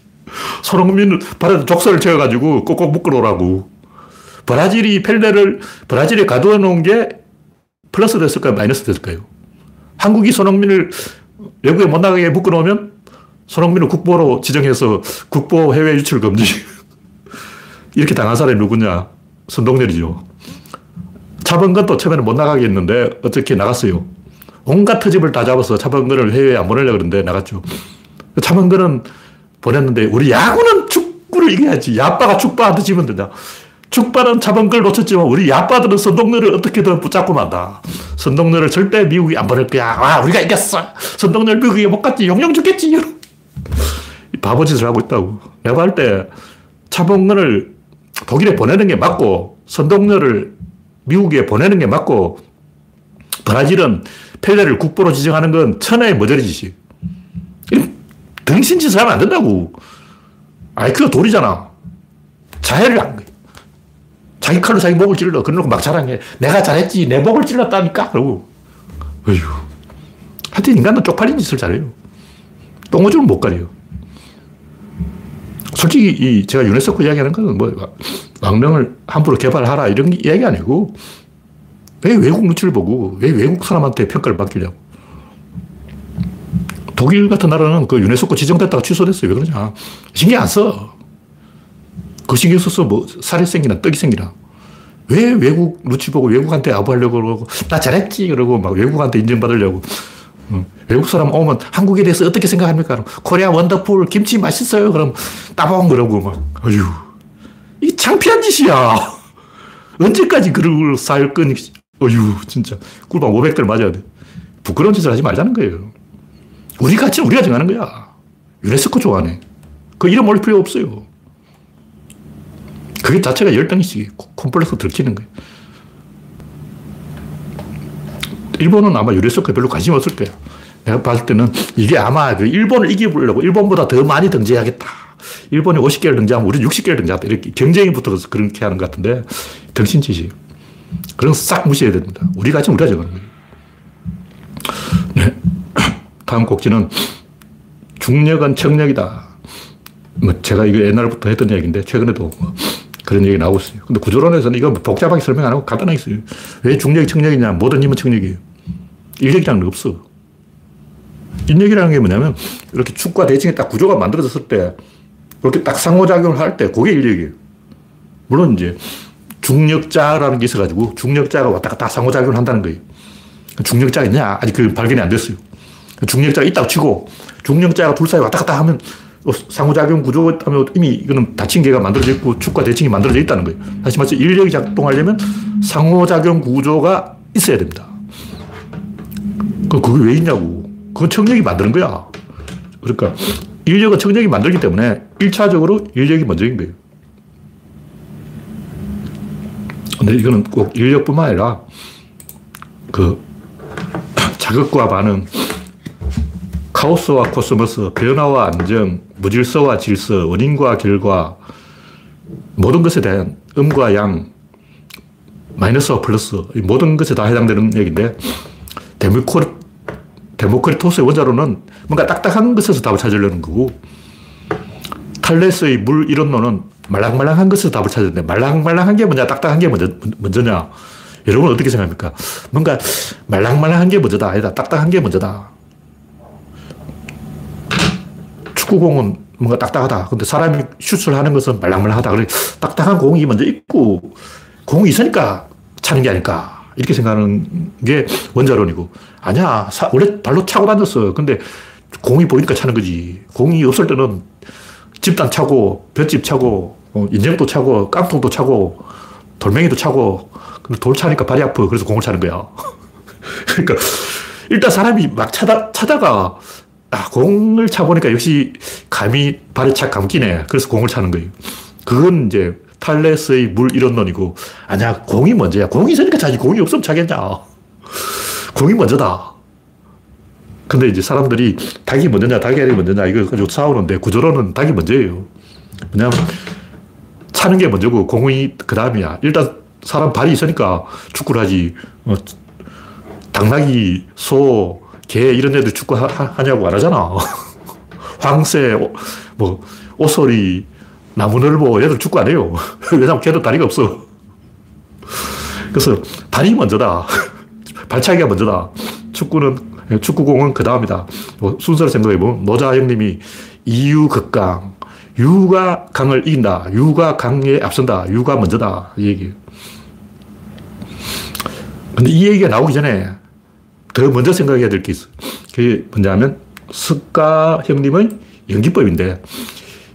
손흥민은 발에 족쇄를 채워가지고 꼭꼭 묶어놓으라고. 브라질이 펠레를 브라질에 가두어 놓은 게 플러스 됐을까요? 마이너스 됐을까요? 한국이 손흥민을 외국에 못 나가게 묶어 놓으면 손흥민을 국보로 지정해서 국보 해외 유출 금지. (laughs) 이렇게 당한 사람이 누구냐? 선동열이죠. 차범근도 처음에는 못 나가게 했는데 어떻게 나갔어요. 온갖 터집을 다 잡아서 차범근을 해외에 안 보내려고 그러는데 나갔죠. 차범근은 보냈는데 우리 야구는 축구를 이겨야지. 야빠가 축구한테 지면 된다. 축바는 차범근을 놓쳤지만 우리 야빠들은 선동열을 어떻게든 붙잡고 만다. 선동열을 절대 미국이 안 보낼 거야. 와, 우리가 이겼어. 선동열 미국에 못 갔지. 영영 죽겠지. 바보 짓을 하고 있다고. 내가 볼 때 차범근을 독일에 보내는 게 맞고 선동열을 미국에 보내는 게 맞고 브라질은 펠레를 국보로 지정하는 건 천하의 머저리짓이. 등신짓을 하면 안 된다고. 아이, 그거 돌이잖아. 자해를 한 거야. 자기 칼로 자기 목을 찔러. 그러고 막 자랑해. 내가 잘했지. 내 목을 찔렀다니까. 그러고. 어휴. 하여튼 인간은 쪽팔린 짓을 잘해요. 똥오줌을 못 가려요. 솔직히 이 제가 유네스코 이야기하는 것은 뭐 왕릉을 함부로 개발하라 이런 이야기 아니고 왜 외국 눈치를 보고 왜 외국 사람한테 평가를 받기냐고. 독일 같은 나라는 그 유네스코 지정됐다가 취소됐어요. 왜 그러냐. 신경 안 써. 그 신경 써서 뭐 살이 생기나 떡이 생기나. 왜 외국 눈치 보고 외국한테 아부하려고 그러고, 나 잘했지! 그러고 막 외국한테 인정받으려고. 외국 사람 오면 한국에 대해서 어떻게 생각합니까? Korea wonderful, 김치 맛있어요? 그럼 따봉 그러고 막, 어휴. 이 창피한 짓이야. (laughs) 언제까지 그걸 쌓을 거니? 어휴, 진짜. 꿀밤 500대를 맞아야 돼. 부끄러운 짓을 하지 말자는 거예요. 우리 가치는 우리가 정하는 거야. 유네스코 좋아하네. 그 이름 올릴 필요 없어요. 그게 자체가 열등이지. 콤플렉스 들키는 거예요. 일본은 아마 유네스코에 별로 관심 없을 거야. 내가 봤을 때는 이게 아마 그 일본을 이겨보려고 일본보다 더 많이 등재하겠다. 일본이 50개를 등재하면 우리는 60개를 등재하다. 이렇게 경쟁이 붙어서 그렇게 하는 것 같은데, 정신짓이. 그런 싹 무시해야 됩니다. 우리 가치 우리가 정하는 거예요. 네. (clears throat) 다음 곡지는 중력은 청력이다. 뭐 제가 이거 옛날부터 했던 얘기인데, 최근에도 뭐 그런 얘기 나오고 있어요. 근데 구조론에서는 이거 복잡하게 설명 안 하고 간단하게 써요. 왜 중력이 청력이냐? 모든 힘은 청력이에요. 인력이라는 게 없어. 인력이라는 게 뭐냐면 이렇게 축과 대칭에 딱 구조가 만들어졌을 때 이렇게 딱 상호작용을 할 때 그게 인력이에요. 물론 이제 중력자라는 게 있어가지고 중력자가 왔다 갔다 상호작용을 한다는 거예요. 중력자가 있냐? 아직 그 발견이 안 됐어요. 중력자가 있다고 치고 중력자가 둘 사이 왔다 갔다 하면 상호작용 구조가 있다면 이미 이거는 닫힌 개가 만들어져 있고 축과 대칭이 만들어져 있다는 거예요. 다시 말해서 인력이 작동하려면 상호작용 구조가 있어야 됩니다. 그, 그게 왜 있냐고. 그건 청력이 만드는 거야. 그러니까 인력은 척력이 만들기 때문에 1차적으로 인력이 먼저인 거예요. 근데 이거는 꼭 인력뿐만 아니라 그 자극과 반응, 카오스와 코스모스, 변화와 안정, 무질서와 질서, 원인과 결과, 모든 것에 대한 음과 양, 마이너스와 플러스, 모든 것에 다 해당되는 얘기인데, 데모크리, 데모크리토스의 원자로는 뭔가 딱딱한 것에서 답을 찾으려는 거고, 탈레스의 물 이론론은 말랑말랑한 것에서 답을 찾았는데, 말랑말랑한 게 뭐냐, 딱딱한 게 먼저, 먼저냐. 여러분 어떻게 생각합니까? 뭔가 말랑말랑한 게 먼저다. 아니다. 딱딱한 게 먼저다. 축구공은 뭔가 딱딱하다. 근데 사람이 슛을 하는 것은 말랑말랑하다. 그래 딱딱한 공이 먼저 있고 공이 있으니까 차는 게 아닐까. 이렇게 생각하는 게 원자론이고. 아니야. 사, 원래 발로 차고 다녔어. 근데 공이 보이니까 차는 거지. 공이 없을 때는 집단 차고, 볏집 차고, 어, 인정도 차고, 깡통도 차고, 돌멩이도 차고, 근데 돌 차니까 발이 아파. 그래서 공을 차는 거야. (laughs) 그러니까 일단 사람이 막 차다, 차다가 아, 공을 차 보니까 역시 감이 발에 착 감기네. 그래서 공을 차는 거예요. 그건 이제 탈레스의 물 이론론이고, 아니야, 공이 먼저야. 공이 있으니까 차지. 공이 없으면 차겠냐. 공이 먼저다. 근데 이제 사람들이 닭이 먼저냐, 닭이 먼저냐, 이거 가지고 싸우는데 구조론은 닭이 먼저예요. 왜냐면 차는 게 먼저고 공이 그 다음이야. 일단 사람 발이 있으니까 축구를 하지. 어, 당나귀, 소, 개 이런 애들 축구 하, 냐고 안 하잖아. (laughs) 황새, 뭐, 오소리, 나무늘보 얘들 축구 안 해요. (laughs) 왜냐면 걔도 다리가 없어. 그래서 발이 먼저다. (laughs) 발차기가 먼저다. 축구는, 축구공은 그 다음이다. 뭐 순서를 생각해 보면 노자 형님이 이유 극강, 유가 강을 이긴다. 유가 강에 앞선다. 유가 먼저다. 이 얘기예요. 근데 이 얘기가 나오기 전에 더 먼저 생각해야 될 게 있어. 그게 뭐냐면, 스가 형님의 연기법인데,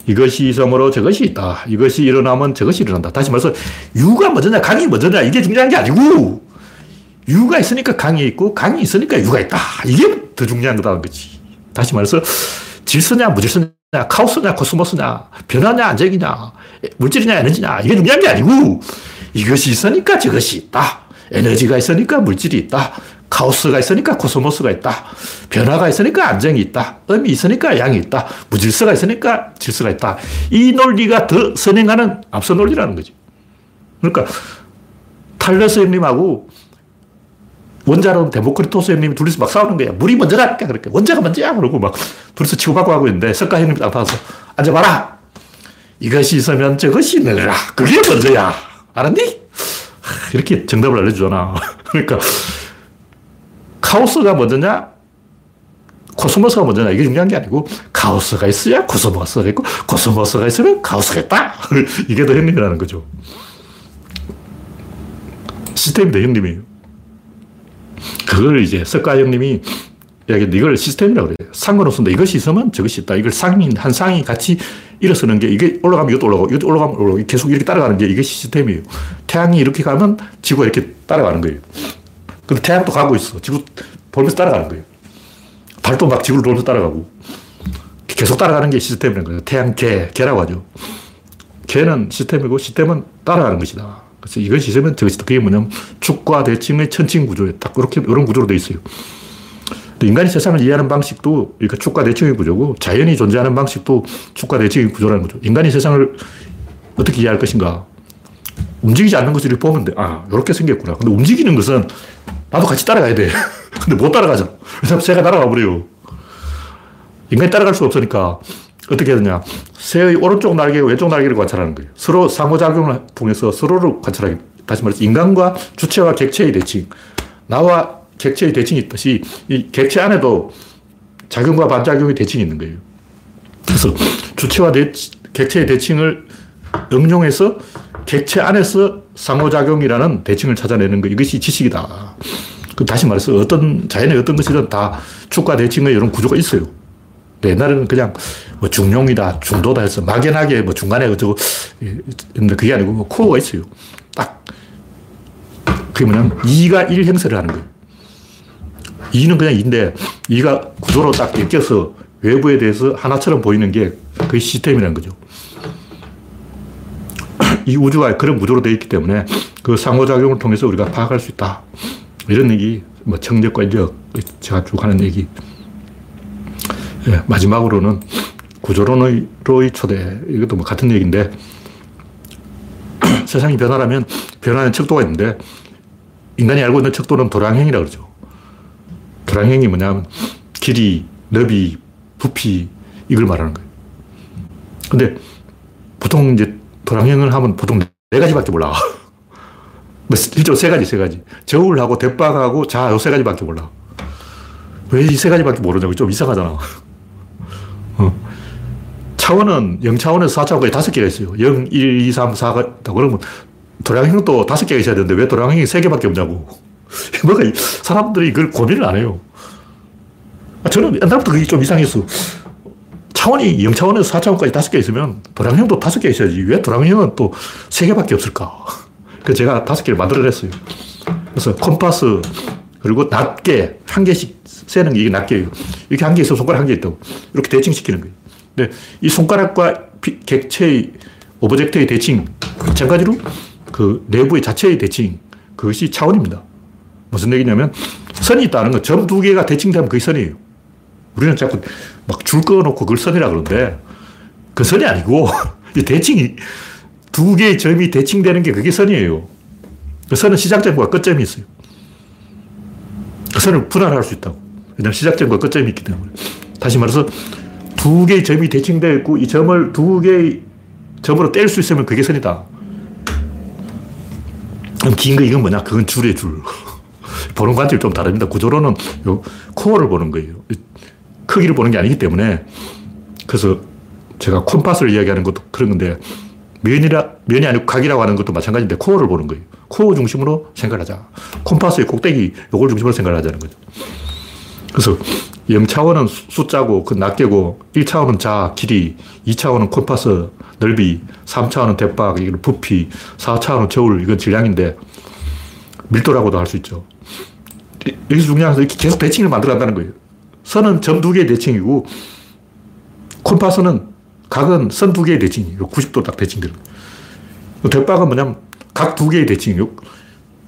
이것이 있으므로 저것이 있다. 이것이 일어나면 저것이 일어난다. 다시 말해서, 유가 먼저냐, 강이 먼저냐, 이게 중요한 게 아니고, 유가 있으니까 강이 있고, 강이 있으니까 유가 있다. 이게 더 중요한 거다는 거지. 다시 말해서, 질서냐, 무질서냐, 카오스냐, 코스모스냐, 변화냐, 안정이냐, 물질이냐, 에너지냐, 이게 중요한 게 아니고, 이것이 있으니까 저것이 있다. 에너지가 있으니까 물질이 있다. 카오스가 있으니까 코스모스가 있다. 변화가 있으니까 안정이 있다. 음이 있으니까 양이 있다. 무질서가 있으니까 질서가 있다. 이 논리가 더 선행하는 앞서 논리라는 거지. 그러니까 탈레스 형님하고 원자론 데모크리토스 형님이 둘이서 막 싸우는 거야. 물이 먼저라니까. 그렇게. 원자가 먼저야. 그러고 막 둘이서 치고받고 하고 있는데 석가 형님이 딱 나와서 앉아봐라. 이것이 있으면 저것이 있느니라. 그게 먼저야. 알았니? 이렇게 정답을 알려주잖아. (laughs) 그러니까 카오스가 먼저냐? 코스모스가 먼저냐? 이게 중요한 게 아니고 카오스가 있어야 코스모스가 있고 코스모스가 있으면 카오스가 있다. (laughs) 이게 더 핵심이라는 거죠. 시스템이다, 형님이에요. 그걸 이제 석가 형님이 이야기했는데 이걸 시스템이라고 그래요. 상관없습니다. 이것이 있으면 저것이 있다. 이걸 쌍이, 한 쌍이 같이 일어서는 게 이게 올라가면 이것도 올라가고 이것도 올라가면 올라가고 계속 이렇게 따라가는 게 이게 시스템이에요. 태양이 이렇게 가면 지구가 이렇게 따라가는 거예요. 근데 태양도 가고 있어. 지구 돌면서 따라가는 거예요. 달도 막 지구를 돌면서 따라가고. 계속 따라가는 게 시스템이라는 거예요. 태양 개, 개라고 하죠. 개는 시스템이고 시스템은 따라가는 것이다. 그래서 이것이 있으면 저것이다. 그게 뭐냐면 축과 대칭의 천칭 구조에 딱 이렇게, 이런 구조로 되어 있어요. 인간이 세상을 이해하는 방식도 그러니까 축과 대칭의 구조고 자연이 존재하는 방식도 축과 대칭의 구조라는 거죠. 인간이 세상을 어떻게 이해할 것인가. 움직이지 않는 것을 보면 돼. 아, 이렇게 생겼구나. 근데 움직이는 것은 나도 같이 따라가야 돼. (laughs) 근데 못 따라가죠. 그래서 새가 날아가 버려요. 인간이 따라갈 수 없으니까 어떻게 해야 되냐. 새의 오른쪽 날개, 왼쪽 날개를 관찰하는 거예요. 서로 상호작용을 통해서 서로를 관찰하기. 다시 말해서 인간과 주체와 객체의 대칭. 나와 객체의 대칭이 있듯이 이 객체 안에도 작용과 반작용의 대칭이 있는 거예요. 그래서 주체와 대, 객체의 대칭을 응용해서 객체 안에서 상호작용이라는 대칭을 찾아내는 거 이것이 지식이다. 그 다시 말해서 어떤 자연의 어떤 것이든 다 축과 대칭의 이런 구조가 있어요. 옛날에는 그냥 뭐 중용이다, 중도다 해서 막연하게 뭐 중간에 어쩌고 근데 그게 아니고 뭐 코어가 있어요. 딱 그게 뭐냐면 2가 1 형성을 하는 거예요. 2는 그냥 2인데 2가 구조로 딱 엮여서 외부에 대해서 하나처럼 보이는 게 그게 시스템이라는 거죠. 이 우주가 그런 구조로 되어 있기 때문에 그 상호작용을 통해서 우리가 파악할 수 있다. 이런 얘기, 뭐 청력과 인력, 제가 쭉 하는 얘기. 예, 마지막으로는 구조론의 초대. 이것도 뭐 같은 얘기인데 (clears throat) 세상이 변화라면 변화는 척도가 있는데 인간이 알고 있는 척도는 도량행이라고 그러죠. 도량행이 뭐냐면 길이, 너비, 부피 이걸 말하는 거예요. 근데 보통 이제 도량행을 하면 보통 네 가지밖에 몰라. (laughs) 뭐 실제로 세 가지, 세 가지. 저울하고 대빵하고 자, 요 세 가지밖에 몰라. 왜 이 세 가지밖에 모르냐고 좀 이상하잖아. (laughs) 어. 차원은 0차원에서 4차원까지 다섯 개가 있어요. 0, 1, 2, 3, 4가 있다. 그러면 도량행도 다섯 개가 있어야 되는데 왜 도량행이 세 개밖에 없냐고. (laughs) 뭐가, 사람들이 그걸 고민을 안 해요. 아, 저는 옛날부터 그게 좀 이상했어. 차원이 0차원에서 4차원까지 다섯 개 있으면 도량형도 다섯 개 있어야지. 왜 도량형은 또 세 개밖에 없을까? 그래서 제가 다섯 개를 만들어냈어요. 그래서 콤파스, 그리고 낱개, 한 개씩 세는 게 이게 낱개예요. 이렇게 한 개 있으면 손가락 한 개 있다고. 이렇게 대칭시키는 거예요. 근데 이 손가락과 객체의 object의 대칭, 마찬가지로 그 내부의 자체의 대칭, 그것이 차원입니다. 무슨 얘기냐면 선이 있다는 건 점 두 개가 대칭되면 그게 선이에요. 우리는 자꾸 막줄 꺼놓고 그걸 선이라 그러는데 그 선이 아니고 (laughs) 대칭이 두 개의 점이 대칭되는 게 그게 선이에요. 그 선은 시작점과 끝점이 있어요. 그 선을 분할할 수 있다고. 왜냐하면 시작점과 끝점이 있기 때문에. 다시 말해서 두 개의 점이 대칭되어 있고 이 점을 두 개의 점으로 뗄 수 있으면 그게 선이다. 그럼 긴 거 이건 뭐냐? 그건 줄이에 줄. (laughs) 보는 관점이 좀 다릅니다. 구조로는 요 코어를 보는 거예요. 크기를 보는 게 아니기 때문에 그래서 제가 콤파스를 이야기하는 것도 그런 건데 면이라, 면이 아니고 각이라고 하는 것도 마찬가지인데 코어를 보는 거예요. 코어 중심으로 생각을 하자. 콤파스의 꼭대기, 요걸 중심으로 생각을 하자는 거죠. 그래서 0차원은 숫자고, 그 낱개고, 1차원은 자, 길이, 2차원은 콤파스, 넓이, 3차원은 대박, 이건 부피, 4차원은 저울, 이건 질량인데, 밀도라고도 할 수 있죠. 여기서 중요한 이렇게 계속 대칭을 만들어 간다는 거예요. 선은 점 두 개의 대칭이고, 콤파스는 각은 선 두 개의 대칭이에요. 90도 딱 대칭되는. 대박은 뭐냐면 각 두 개의 대칭이요.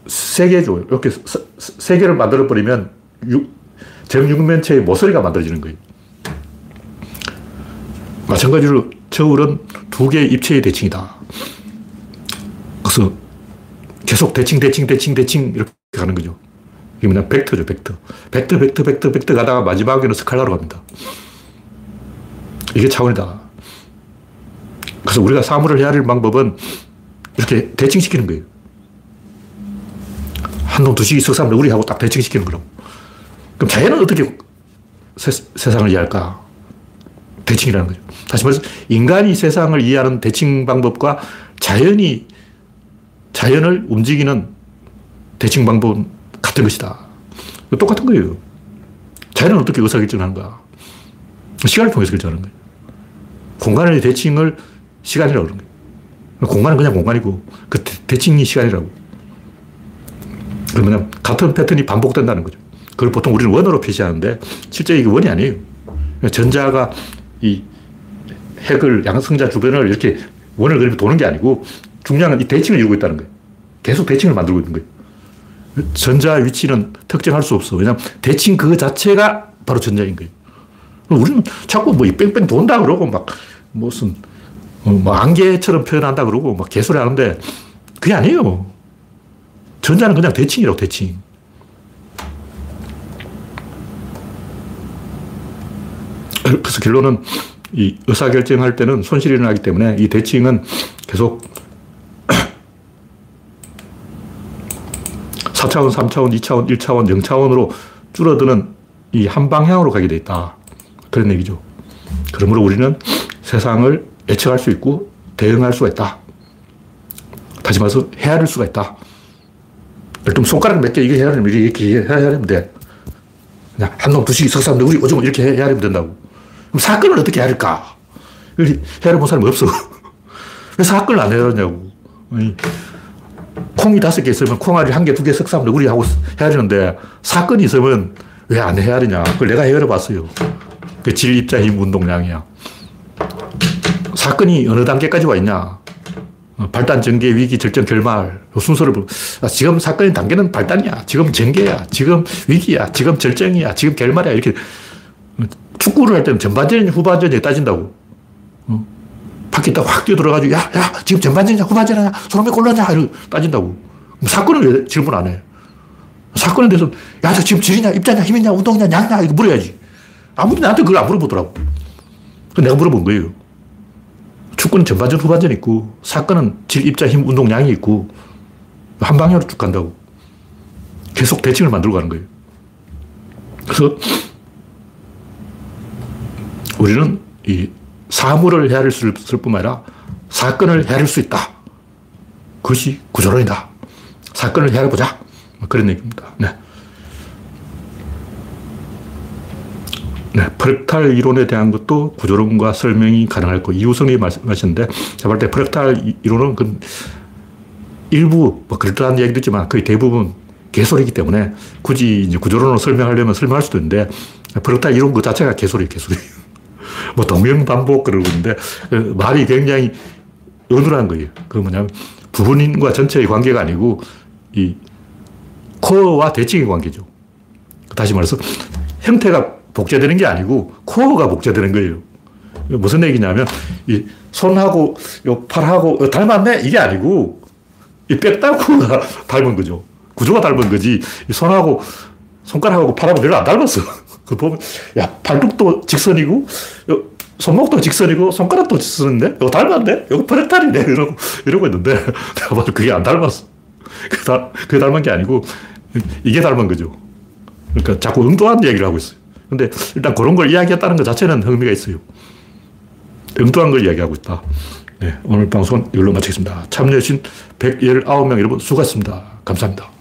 세 개죠. 이렇게 세 개를 만들어버리면 정육면체의 모서리가 만들어지는 거예요. 마찬가지로 저울은 두 개의 입체의 대칭이다. 그래서 계속 대칭, 대칭, 대칭, 대칭 이렇게 가는 거죠. 이게 뭐냐 벡터죠, 벡터. 벡터, 벡터, 벡터, 벡터 가다가 마지막에는 스칼라로 갑니다. 이게 차원이다. 그래서 우리가 사물을 헤아릴 방법은 이렇게 대칭시키는 거예요. 한놈 두식이 석삼 너구리하고 딱 대칭시키는 거라고. 그럼 자연은 어떻게 세, 세상을 이해할까? 대칭이라는 거죠. 다시 말해서 인간이 세상을 이해하는 대칭 방법과 자연이 자연을 움직이는 대칭 방법은 같은 것이다. 똑같은 거예요. 자연은 어떻게 의사결정하는가? 시간을 통해서 결정하는 거예요. 공간의 대칭을 시간이라고 그러는 거예요. 공간은 그냥 공간이고 그 대칭이 시간이라고. 그러면 같은 패턴이 반복된다는 거죠. 그걸 보통 우리는 원으로 표시하는데 실제 이게 원이 아니에요. 전자가 이 핵을 양성자 주변을 이렇게 원을 그리면 도는 게 아니고 중량은 이 대칭을 이루고 있다는 거예요. 계속 대칭을 만들고 있는 거예요. 전자 위치는 특정할 수 없어. 왜냐하면 대칭 그 자체가 바로 전자인 거예요. 우리는 자꾸 뭐 뺑뺑 돈다 그러고 막 무슨 어, 뭐 안개처럼 표현한다 그러고 막 개소리 하는데 그게 아니에요. 전자는 그냥 대칭이라고 대칭. 그래서 결론은 이 의사결정할 때는 손실이 일어나기 때문에 이 대칭은 계속 4차원, 3차원, 2차원, 1차원, 0차원으로 줄어드는 이 한 방향으로 가게 돼 있다. 그런 얘기죠. 그러므로 우리는 세상을 예측할 수 있고 대응할 수가 있다. 다시 말해서 헤아릴 수가 있다. 예를 손가락 몇 개 이게 헤아리면 이렇게 헤아리면 돼. 그냥 한 놈, 두식, 석삼, 우리 오징어 이렇게 헤아리면 된다고. 그럼 사건을 어떻게 헤아릴까? 헤아려 본 사람이 없어. (laughs) 왜 사건을 안 헤아렸냐고. 콩이 다섯 개 있으면 콩알이 한 개, 두 개, 석삼, 너구리 하고 헤아리는데 사건이 있으면 왜안 헤아리냐. 그걸 내가 헤아려 봤어요. 그 질, 입자, 힘, 운동량이야. 사건이 어느 단계까지 와 있냐. 어, 발단, 전개, 위기, 절정, 결말. 순서를 보 아, 지금 사건의 단계는 발단이야. 지금 전개야. 지금 위기야. 지금 절정이야. 지금 결말이야. 이렇게 축구를 할 때는 전반전이 후반전이 따진다고. 어? 밖에 딱확 뛰어들어가지고, 야, 야, 지금 전반전이냐, 후반전이냐, 손흥민 골랐냐, 이러고 따진다고. 사건을 왜 질문 안 해? 사건에 대해서, 야, 저 지금 질이냐, 입자냐, 힘이냐, 운동이냐, 양냐, 이거 물어야지. 아무도 나한테 그걸 안 물어보더라고. 내가 물어본 거예요. 축구는 전반전, 후반전 있고, 사건은 질, 입자, 힘, 운동, 양이 있고, 한 방향으로 쭉 간다고. 계속 대칭을 만들고 가는 거예요. 그래서 우리는 이 사물을 헤아릴 수 있을 뿐만 아니라 사건을 헤아릴 수 있다. 그것이 구조론이다. 사건을 헤아려보자. 뭐 그런 얘기입니다. 네. 네, 프랙탈 이론에 대한 것도 구조론과 설명이 가능할 거. 이우성이 말씀하셨는데, 제가 볼때 프랙탈 이론은 그 일부, 뭐, 그럴듯한 얘기도 있지만 거의 대부분 개소리이기 때문에 굳이 이제 구조론으로 설명하려면 설명할 수도 있는데, 프랙탈 이론 그 자체가 개소리, 개소리. 뭐, 동명반복 그러고 있는데, 그 말이 굉장히 어눌한 거예요. 그 뭐냐면, 부분인과 전체의 관계가 아니고, 이 코어와 대칭의 관계죠. 다시 말해서, 형태가 복제되는 게 아니고 코어가 복제되는 거예요. 무슨 얘기냐면 이 손하고 요 팔하고 닮았네 이게 아니고 이 뼈다구가 (laughs) 닮은 거죠. 구조가 닮은 거지. 손하고 손가락하고 팔하고 별로 안 닮았어. (laughs) 그 보면 야 팔뚝도 직선이고 손목도 직선이고 손가락도 직선인데 이거 닮았네. 이거 프렉탈이네 이러고 이러고 있는데 (laughs) 내가 봐도 그게 안 닮았어. 그게 닮은 게 아니고 이게 닮은 거죠. 그러니까 자꾸 엉뚱한 얘기를 하고 있어요. 근데 일단 그런 걸 이야기했다는 것 자체는 흥미가 있어요. 엉뚱한 걸 이야기하고 있다. 네, 오늘 방송은 이걸로 마치겠습니다. 참여해주신 119명 여러분 수고하셨습니다. 감사합니다.